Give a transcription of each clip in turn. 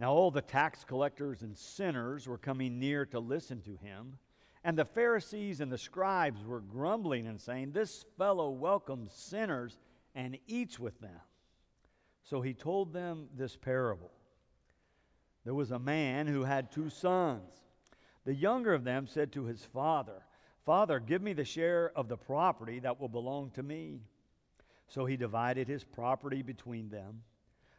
Now all the tax collectors and sinners were coming near to listen to him. And the Pharisees and the scribes were grumbling and saying, This fellow welcomes sinners and eats with them. So he told them this parable. There was a man who had two sons. The younger of them said to his father, Father, give me the share of the property that will belong to me. So he divided his property between them.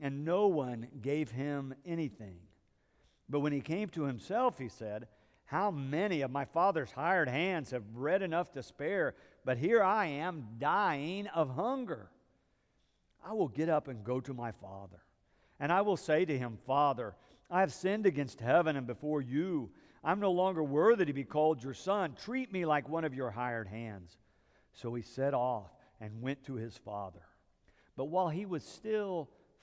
and no one gave him anything. But when he came to himself, he said, How many of my father's hired hands have bread enough to spare, but here I am dying of hunger? I will get up and go to my father. And I will say to him, Father, I have sinned against heaven and before you. I'm no longer worthy to be called your son. Treat me like one of your hired hands. So he set off and went to his father. But while he was still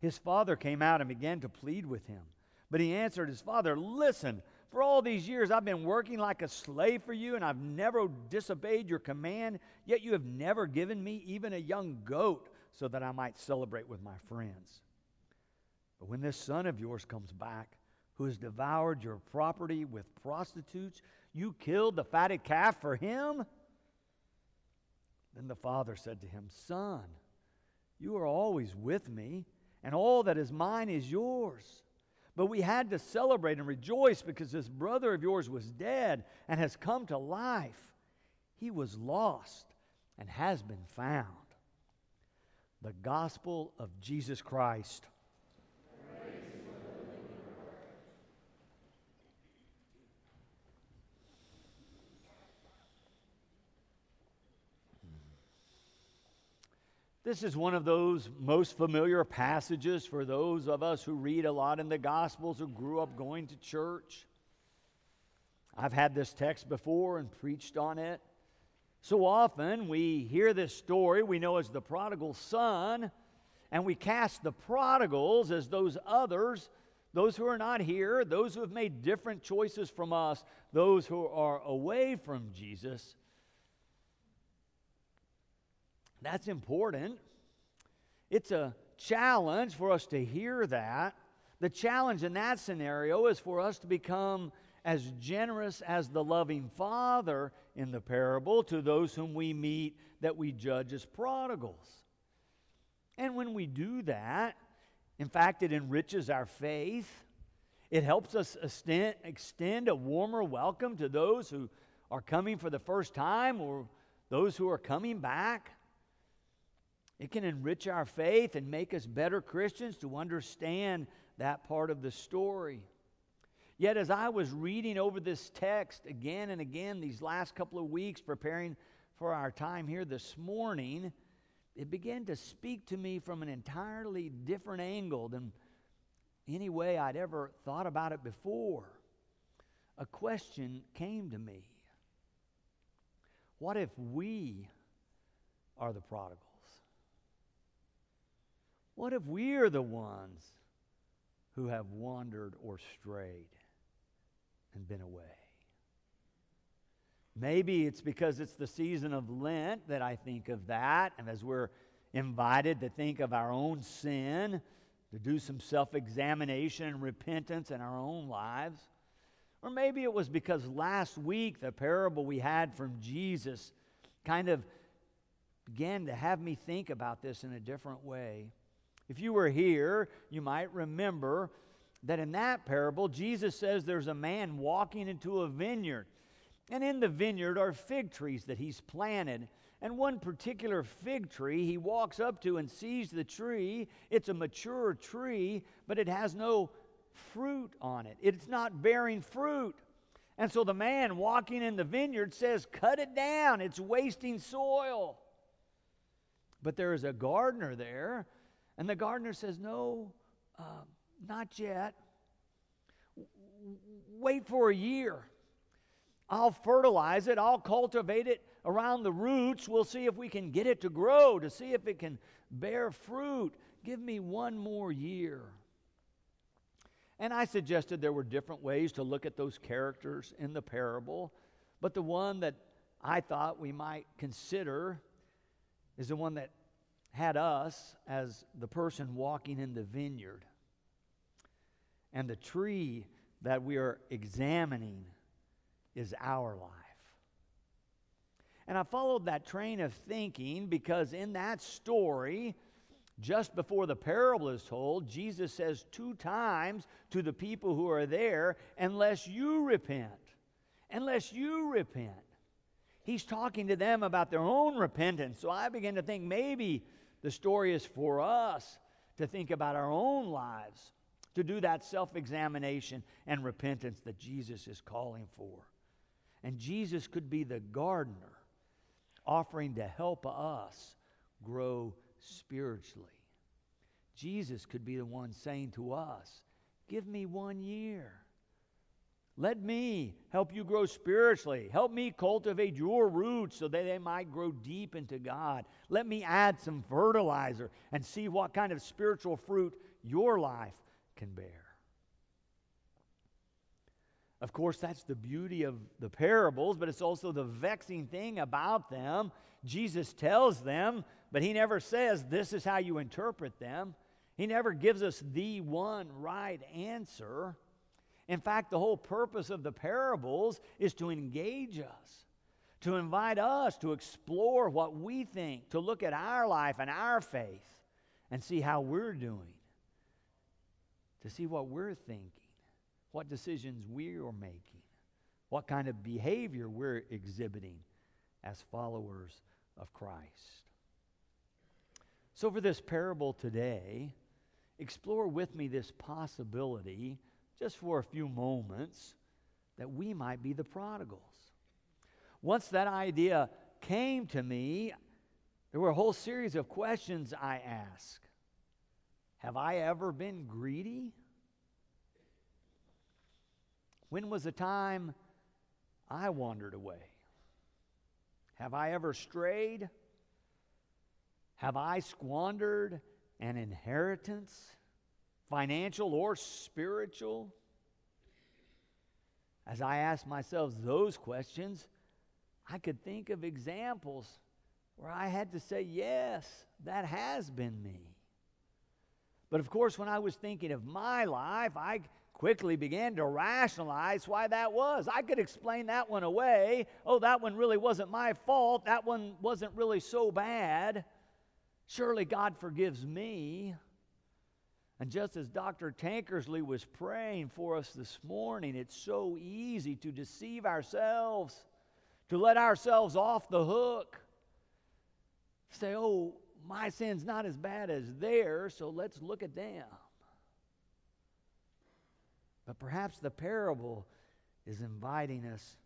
His father came out and began to plead with him. But he answered his father, Listen, for all these years I've been working like a slave for you, and I've never disobeyed your command, yet you have never given me even a young goat so that I might celebrate with my friends. But when this son of yours comes back, who has devoured your property with prostitutes, you killed the fatted calf for him? Then the father said to him, Son, you are always with me and all that is mine is yours. But we had to celebrate and rejoice because this brother of yours was dead and has come to life. He was lost and has been found. The gospel of Jesus Christ. This is one of those most familiar passages for those of us who read a lot in the Gospels or grew up going to church. I've had this text before and preached on it. So often we hear this story we know as the prodigal son, and we cast the prodigals as those others, those who are not here, those who have made different choices from us, those who are away from Jesus. That's important. It's a challenge for us to hear that. The challenge in that scenario is for us to become as generous as the loving Father in the parable to those whom we meet that we judge as prodigals. And when we do that, in fact, it enriches our faith. It helps us extend a warmer welcome to those who are coming for the first time or those who are coming back. It can enrich our faith and make us better Christians to understand that part of the story. Yet, as I was reading over this text again and again these last couple of weeks, preparing for our time here this morning, it began to speak to me from an entirely different angle than any way I'd ever thought about it before. A question came to me What if we are the prodigal? What if we are the ones who have wandered or strayed and been away? Maybe it's because it's the season of Lent that I think of that, and as we're invited to think of our own sin, to do some self examination and repentance in our own lives. Or maybe it was because last week the parable we had from Jesus kind of began to have me think about this in a different way. If you were here, you might remember that in that parable, Jesus says there's a man walking into a vineyard. And in the vineyard are fig trees that he's planted. And one particular fig tree he walks up to and sees the tree. It's a mature tree, but it has no fruit on it, it's not bearing fruit. And so the man walking in the vineyard says, Cut it down, it's wasting soil. But there is a gardener there, and the gardener says, No, uh, not yet. Wait for a year. I'll fertilize it, I'll cultivate it around the roots. We'll see if we can get it to grow, to see if it can bear fruit. Give me one more year. And I suggested there were different ways to look at those characters in the parable, but the one that I thought we might consider is the one that had us as the person walking in the vineyard. And the tree that we are examining is our life. And I followed that train of thinking because in that story, just before the parable is told, Jesus says two times to the people who are there, unless you repent. Unless you repent. He's talking to them about their own repentance. So I begin to think maybe the story is for us to think about our own lives, to do that self examination and repentance that Jesus is calling for. And Jesus could be the gardener offering to help us grow spiritually. Jesus could be the one saying to us, Give me one year. Let me help you grow spiritually. Help me cultivate your roots so that they might grow deep into God. Let me add some fertilizer and see what kind of spiritual fruit your life can bear. Of course, that's the beauty of the parables, but it's also the vexing thing about them. Jesus tells them, but he never says, This is how you interpret them. He never gives us the one right answer. In fact, the whole purpose of the parables is to engage us, to invite us to explore what we think, to look at our life and our faith and see how we're doing, to see what we're thinking, what decisions we're making, what kind of behavior we're exhibiting as followers of Christ. So, for this parable today, explore with me this possibility, just for a few moments, that we might be the prodigals. Once that idea came to me, there were a whole series of questions I asked. Have I ever been greedy? When was the time I wandered away? Have I ever strayed? Have I squandered an inheritance, financial or spiritual? As I ask myself those questions, I could think of examples where I had to say, yes, that has been me. But of course, when I was thinking of my life, I quickly began to rationalize why that was. I could explain that one away. Oh, that one really wasn't my fault. That one wasn't really so bad. Surely God forgives me. And just as Dr. Tankersley was praying for us this morning, it's so easy to deceive ourselves, to let ourselves off the hook. Say, oh, my sin's not as bad as theirs, so let's look at them. But perhaps the parable is inviting us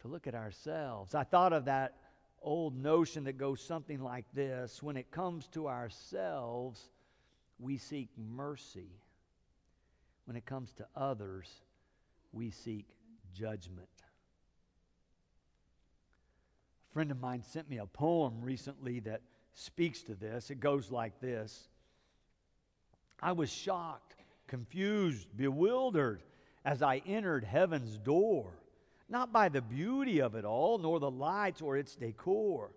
to look at ourselves. I thought of that old notion that goes something like this when it comes to ourselves, we seek mercy. When it comes to others, we seek judgment. A friend of mine sent me a poem recently that speaks to this. It goes like this I was shocked, confused, bewildered as I entered heaven's door not by the beauty of it all, nor the lights or its decor,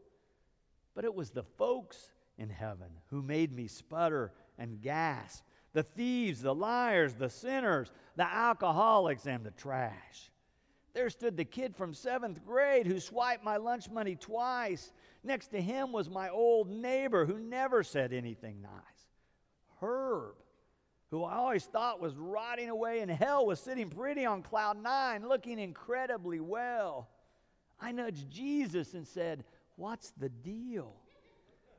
but it was the folks in heaven who made me sputter and gasp the thieves, the liars, the sinners, the alcoholics, and the trash. There stood the kid from seventh grade who swiped my lunch money twice. Next to him was my old neighbor who never said anything nice. Herb, who I always thought was rotting away in hell, was sitting pretty on cloud nine, looking incredibly well. I nudged Jesus and said, What's the deal?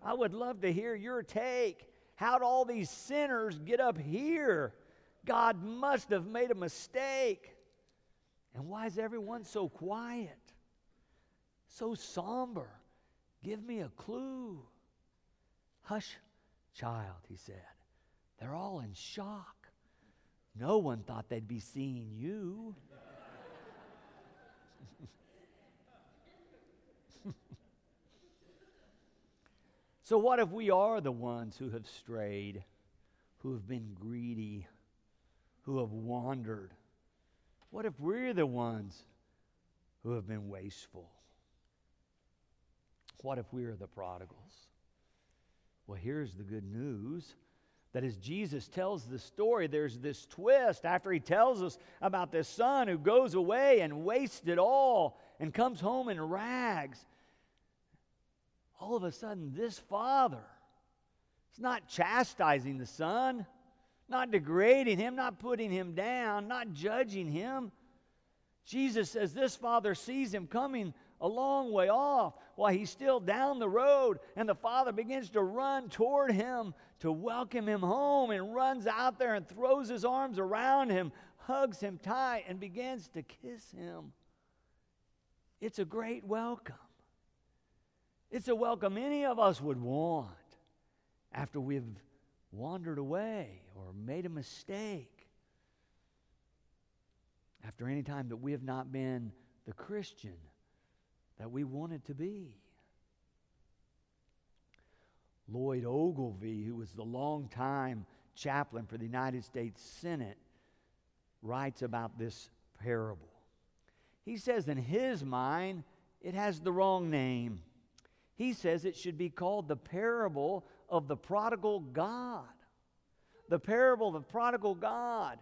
I would love to hear your take. How'd all these sinners get up here? God must have made a mistake. And why is everyone so quiet? So somber? Give me a clue. Hush, child, he said. They're all in shock. No one thought they'd be seeing you. So, what if we are the ones who have strayed, who have been greedy, who have wandered? What if we're the ones who have been wasteful? What if we are the prodigals? Well, here's the good news that as Jesus tells the story, there's this twist after he tells us about this son who goes away and wastes it all and comes home in rags. All of a sudden, this father is not chastising the son, not degrading him, not putting him down, not judging him. Jesus says this father sees him coming a long way off while he's still down the road, and the father begins to run toward him to welcome him home and runs out there and throws his arms around him, hugs him tight, and begins to kiss him. It's a great welcome. It's a welcome any of us would want after we've wandered away or made a mistake. After any time that we have not been the Christian that we wanted to be. Lloyd Ogilvie, who was the longtime chaplain for the United States Senate, writes about this parable. He says, in his mind, it has the wrong name. He says it should be called the parable of the prodigal God. The parable of the prodigal God.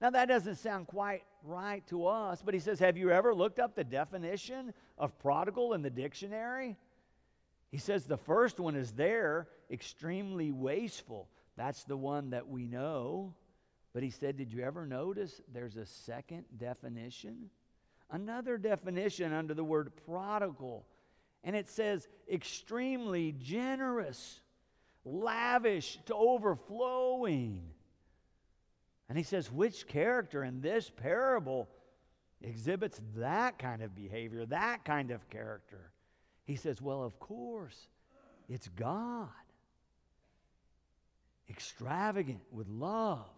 Now, that doesn't sound quite right to us, but he says, Have you ever looked up the definition of prodigal in the dictionary? He says the first one is there, extremely wasteful. That's the one that we know. But he said, Did you ever notice there's a second definition? Another definition under the word prodigal. And it says extremely generous, lavish to overflowing. And he says, which character in this parable exhibits that kind of behavior, that kind of character? He says, well, of course, it's God. Extravagant with love,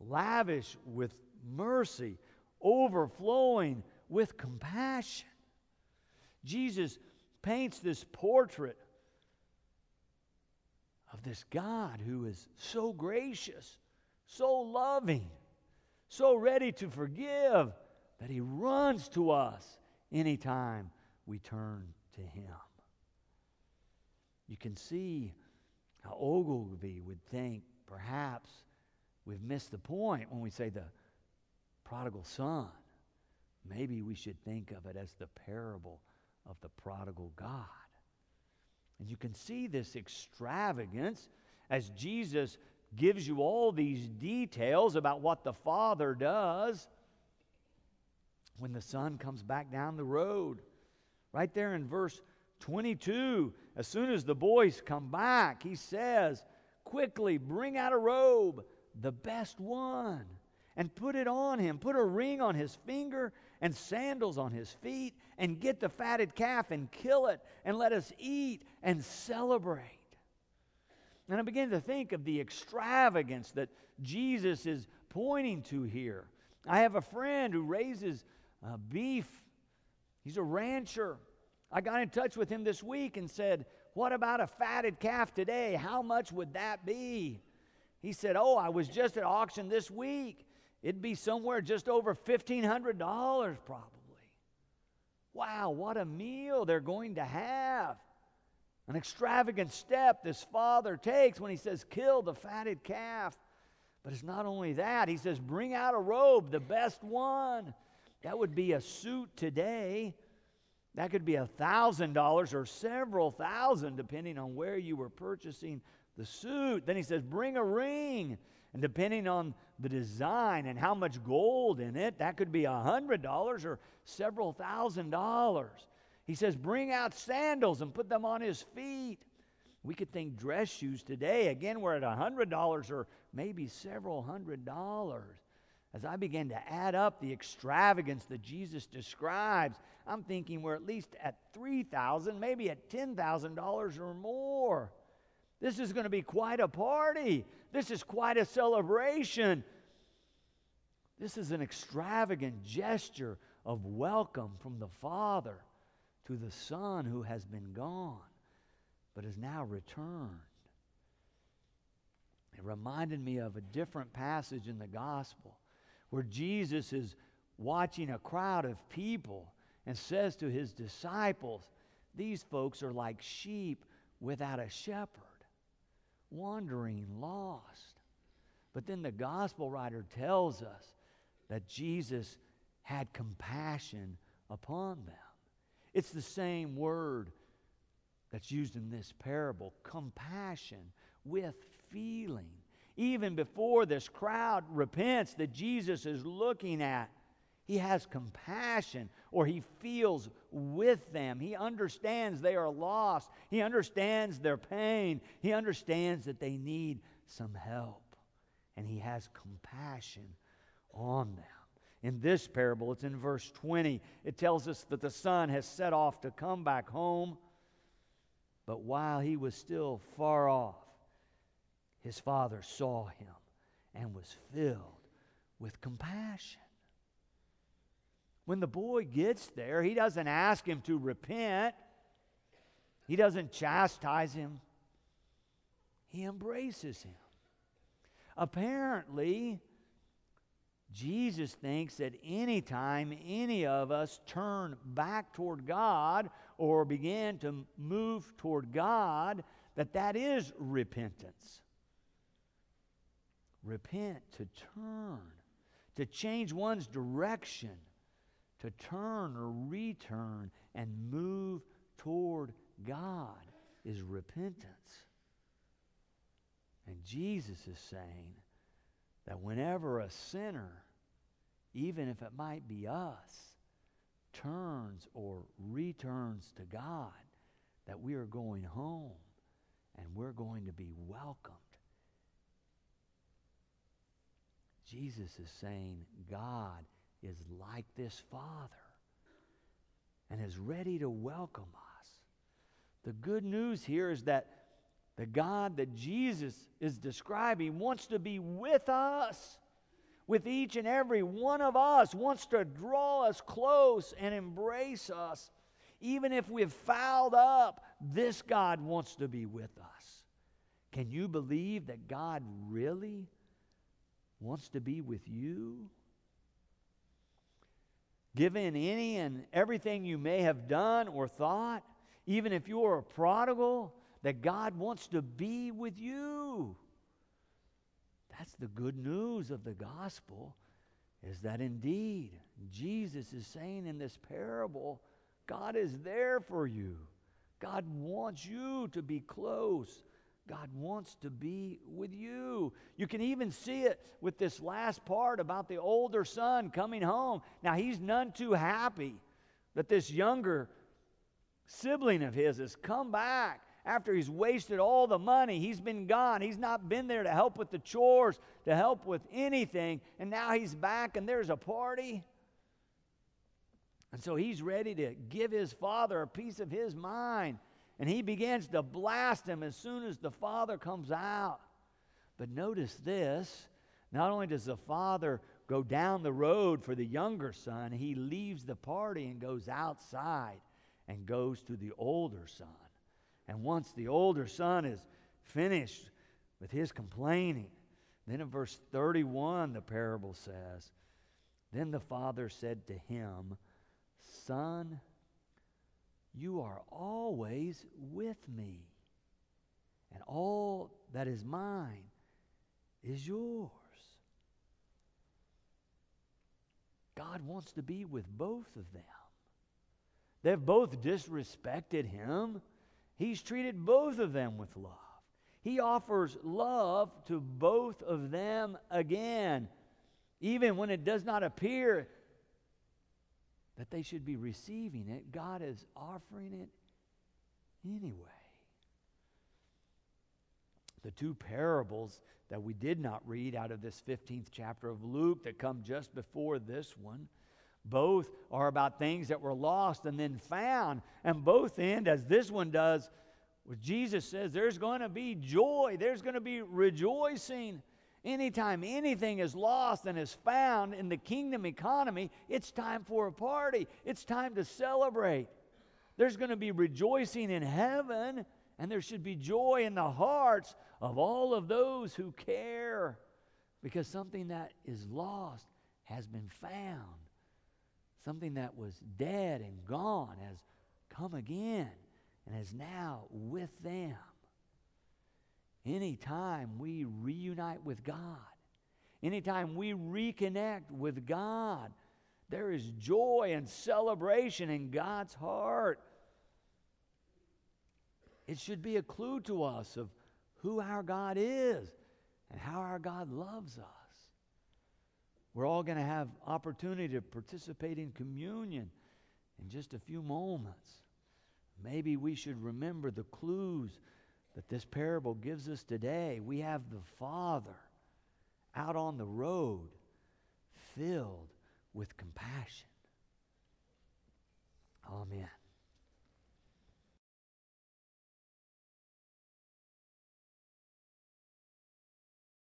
lavish with mercy, overflowing with compassion. Jesus paints this portrait of this God who is so gracious, so loving, so ready to forgive that he runs to us anytime we turn to him. You can see how Ogilvie would think perhaps we've missed the point when we say the prodigal son. Maybe we should think of it as the parable of the prodigal God. And you can see this extravagance as Jesus gives you all these details about what the Father does when the Son comes back down the road. Right there in verse 22, as soon as the boys come back, he says, Quickly bring out a robe, the best one, and put it on him. Put a ring on his finger and sandals on his feet, and get the fatted calf and kill it, and let us eat and celebrate. And I begin to think of the extravagance that Jesus is pointing to here. I have a friend who raises uh, beef, he's a rancher. I got in touch with him this week and said, What about a fatted calf today? How much would that be? He said, Oh, I was just at auction this week. It'd be somewhere just over $1,500 probably. Wow, what a meal they're going to have. An extravagant step this father takes when he says, Kill the fatted calf. But it's not only that, he says, Bring out a robe, the best one. That would be a suit today. That could be a thousand dollars or several thousand, depending on where you were purchasing the suit. Then he says, Bring a ring. And depending on the design and how much gold in it, that could be a hundred dollars or several thousand dollars. He says, Bring out sandals and put them on his feet. We could think dress shoes today. Again, we're at a hundred dollars or maybe several hundred dollars. As I began to add up the extravagance that Jesus describes, I'm thinking we're at least at 3000 maybe at $10,000 or more. This is going to be quite a party. This is quite a celebration. This is an extravagant gesture of welcome from the Father to the Son who has been gone but has now returned. It reminded me of a different passage in the gospel where Jesus is watching a crowd of people and says to his disciples, These folks are like sheep without a shepherd, wandering, lost. But then the gospel writer tells us that Jesus had compassion upon them. It's the same word that's used in this parable compassion with feeling. Even before this crowd repents that Jesus is looking at, he has compassion or he feels with them. He understands they are lost. He understands their pain. He understands that they need some help. And he has compassion on them. In this parable, it's in verse 20, it tells us that the son has set off to come back home. But while he was still far off, his father saw him and was filled with compassion. When the boy gets there, he doesn't ask him to repent, he doesn't chastise him, he embraces him. Apparently, Jesus thinks that anytime any of us turn back toward God or begin to move toward God, that that is repentance. Repent, to turn, to change one's direction to turn or return and move toward God is repentance. And Jesus is saying that whenever a sinner, even if it might be us, turns or returns to God, that we are going home and we're going to be welcomed. Jesus is saying God is like this Father and is ready to welcome us. The good news here is that the God that Jesus is describing wants to be with us, with each and every one of us, wants to draw us close and embrace us. Even if we've fouled up, this God wants to be with us. Can you believe that God really wants to be with you? Given any and everything you may have done or thought, even if you're a prodigal, that God wants to be with you. That's the good news of the gospel is that indeed Jesus is saying in this parable, God is there for you. God wants you to be close God wants to be with you. You can even see it with this last part about the older son coming home. Now, he's none too happy that this younger sibling of his has come back after he's wasted all the money. He's been gone. He's not been there to help with the chores, to help with anything. And now he's back and there's a party. And so he's ready to give his father a piece of his mind. And he begins to blast him as soon as the father comes out. But notice this not only does the father go down the road for the younger son, he leaves the party and goes outside and goes to the older son. And once the older son is finished with his complaining, then in verse 31, the parable says, Then the father said to him, Son, You are always with me, and all that is mine is yours. God wants to be with both of them. They've both disrespected him. He's treated both of them with love. He offers love to both of them again, even when it does not appear that they should be receiving it. God is offering it anyway. The two parables that we did not read out of this 15th chapter of Luke that come just before this one both are about things that were lost and then found. And both end, as this one does, where Jesus says there's going to be joy, there's going to be rejoicing. Anytime anything is lost and is found in the kingdom economy, it's time for a party. It's time to celebrate. There's going to be rejoicing in heaven, and there should be joy in the hearts of all of those who care because something that is lost has been found. Something that was dead and gone has come again and is now with them. Anytime we reunite with God, anytime we reconnect with God, there is joy and celebration in God's heart. It should be a clue to us of who our God is and how our God loves us. We're all going to have opportunity to participate in communion in just a few moments. Maybe we should remember the clues that this parable gives us today. We have the Father out on the road filled with compassion. Amen.